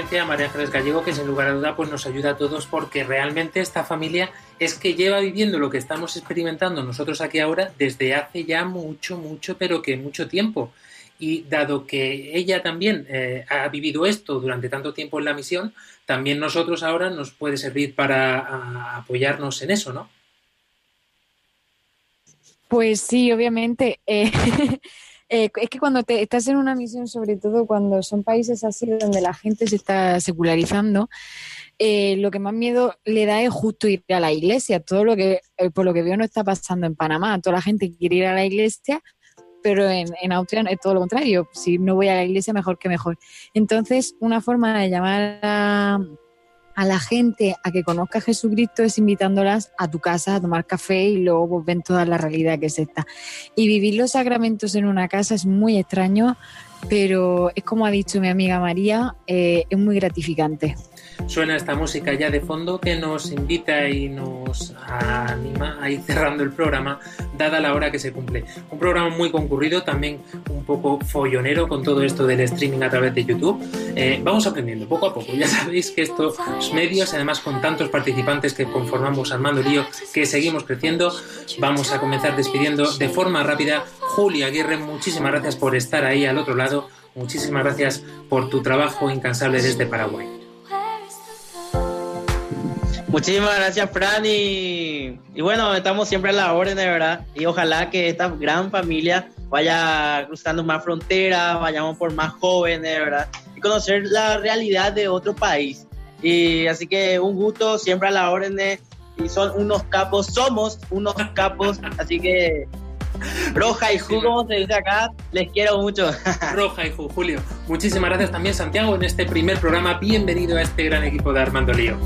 Experiencia, María Ángeles Gallego, que sin lugar a duda pues nos ayuda a todos porque realmente esta familia es que lleva viviendo lo que estamos experimentando nosotros aquí ahora desde hace ya mucho, mucho, pero que mucho tiempo. Y dado que ella también eh, ha vivido esto durante tanto tiempo en la misión, también nosotros ahora nos puede servir para a, apoyarnos en eso, ¿no? Pues sí, obviamente. Eh, eh, es que cuando te, estás en una misión, sobre todo cuando son países así donde la gente se está secularizando, eh, lo que más miedo le da es justo ir a la iglesia. Todo lo que, eh, por lo que veo, no está pasando en Panamá. Toda la gente quiere ir a la iglesia, pero en, en Austria es todo lo contrario. Si no voy a la iglesia, mejor que mejor. Entonces, una forma de llamar a, a la gente a que conozca a Jesucristo es invitándolas a tu casa a tomar café y luego pues, ven toda la realidad que es esta. Y vivir los sacramentos en una casa es muy extraño, pero es como ha dicho mi amiga María, eh, es muy gratificante. Suena esta música ya de fondo que nos invita y nos anima a ir cerrando el programa, dada la hora que se cumple. Un programa muy concurrido, también un poco follonero con todo esto del streaming a través de YouTube. Eh, vamos aprendiendo poco a poco. Ya sabéis que estos medios, además con tantos participantes que conformamos Armando Lío, que seguimos creciendo, vamos a comenzar despidiendo de forma rápida. Julia Aguirre, muchísimas gracias por estar ahí al otro lado. Muchísimas gracias por tu trabajo incansable desde Paraguay. Muchísimas gracias, Fran. Y, y, bueno, estamos siempre a la orden, de verdad. Y ojalá que esta gran familia vaya cruzando más fronteras, vayamos por más jóvenes, verdad. Y conocer la realidad de otro país. Y así que un gusto, siempre a la orden. Y son unos capos, somos unos capos. Así que Roja y Ju, como se dice acá, les quiero mucho. Roja y Ju, Julio. Muchísimas gracias también, Santiago, en este primer programa. Bienvenido a este gran equipo de Armando Lío.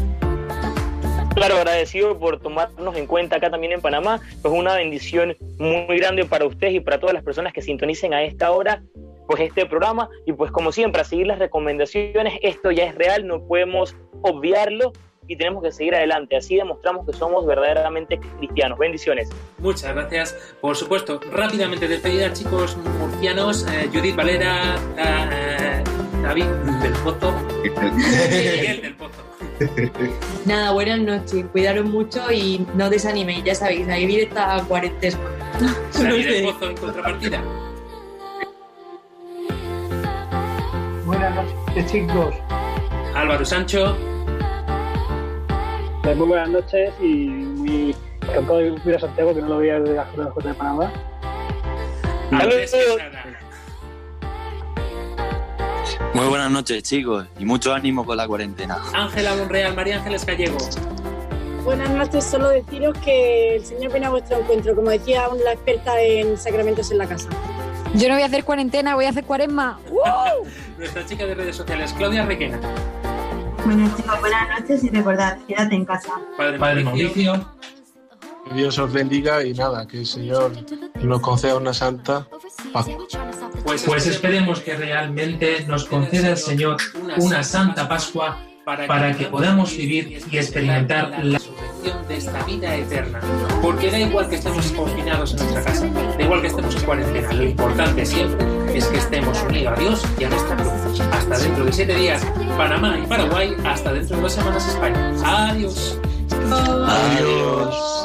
Claro, agradecido por tomarnos en cuenta acá también en Panamá. Pues una bendición muy grande para ustedes y para todas las personas que sintonicen a esta hora pues este programa y pues como siempre a seguir las recomendaciones, esto ya es real, no podemos obviarlo y tenemos que seguir adelante. Así demostramos que somos verdaderamente cristianos. Bendiciones. Muchas gracias. Por supuesto, rápidamente despedida, chicos murcianos. Eh, Judith Valera, eh, David del Pozo, Miguel del Pozo. Nada, buenas noches. Cuidaros mucho y no desaniméis. Ya sabéis, ahí viene esta cuarentena. David del Pozo en contrapartida. Buenas noches, chicos. Álvaro Sancho. Pues muy buenas noches y muy encantado de ir a Santiago, que no lo veía desde la Junta de Panamá. Muy buenas noches, chicos, y mucho ánimo con la cuarentena. Ángela Monreal, María Ángeles Gallego. Buenas noches, solo deciros que el Señor viene a vuestro encuentro, como decía la experta en sacramentos en la casa. Yo no voy a hacer cuarentena, voy a hacer cuaresma. ¡Wow! Nuestra chica de redes sociales, Claudia Requena. Bueno, chicos, buenas noches y recordad, quédate en casa. Padre, Padre Mauricio. Dios os bendiga y nada, que el Señor nos conceda una santa Pascua. Pues, pues esperemos que realmente nos conceda el Señor una santa Pascua para que podamos vivir y experimentar la resurrección de esta vida eterna. Porque da igual que estemos confinados en nuestra casa, da igual que estemos en cuarentena, lo importante siempre es que estemos unidos a Dios y a nuestra cruz. Hasta dentro de siete días, Panamá y Paraguay, hasta dentro de dos semanas, España. Adiós. Adiós.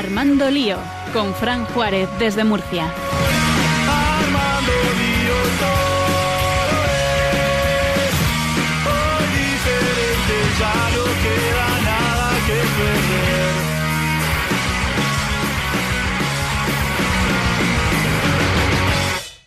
Armando Lío, con Fran Juárez desde Murcia.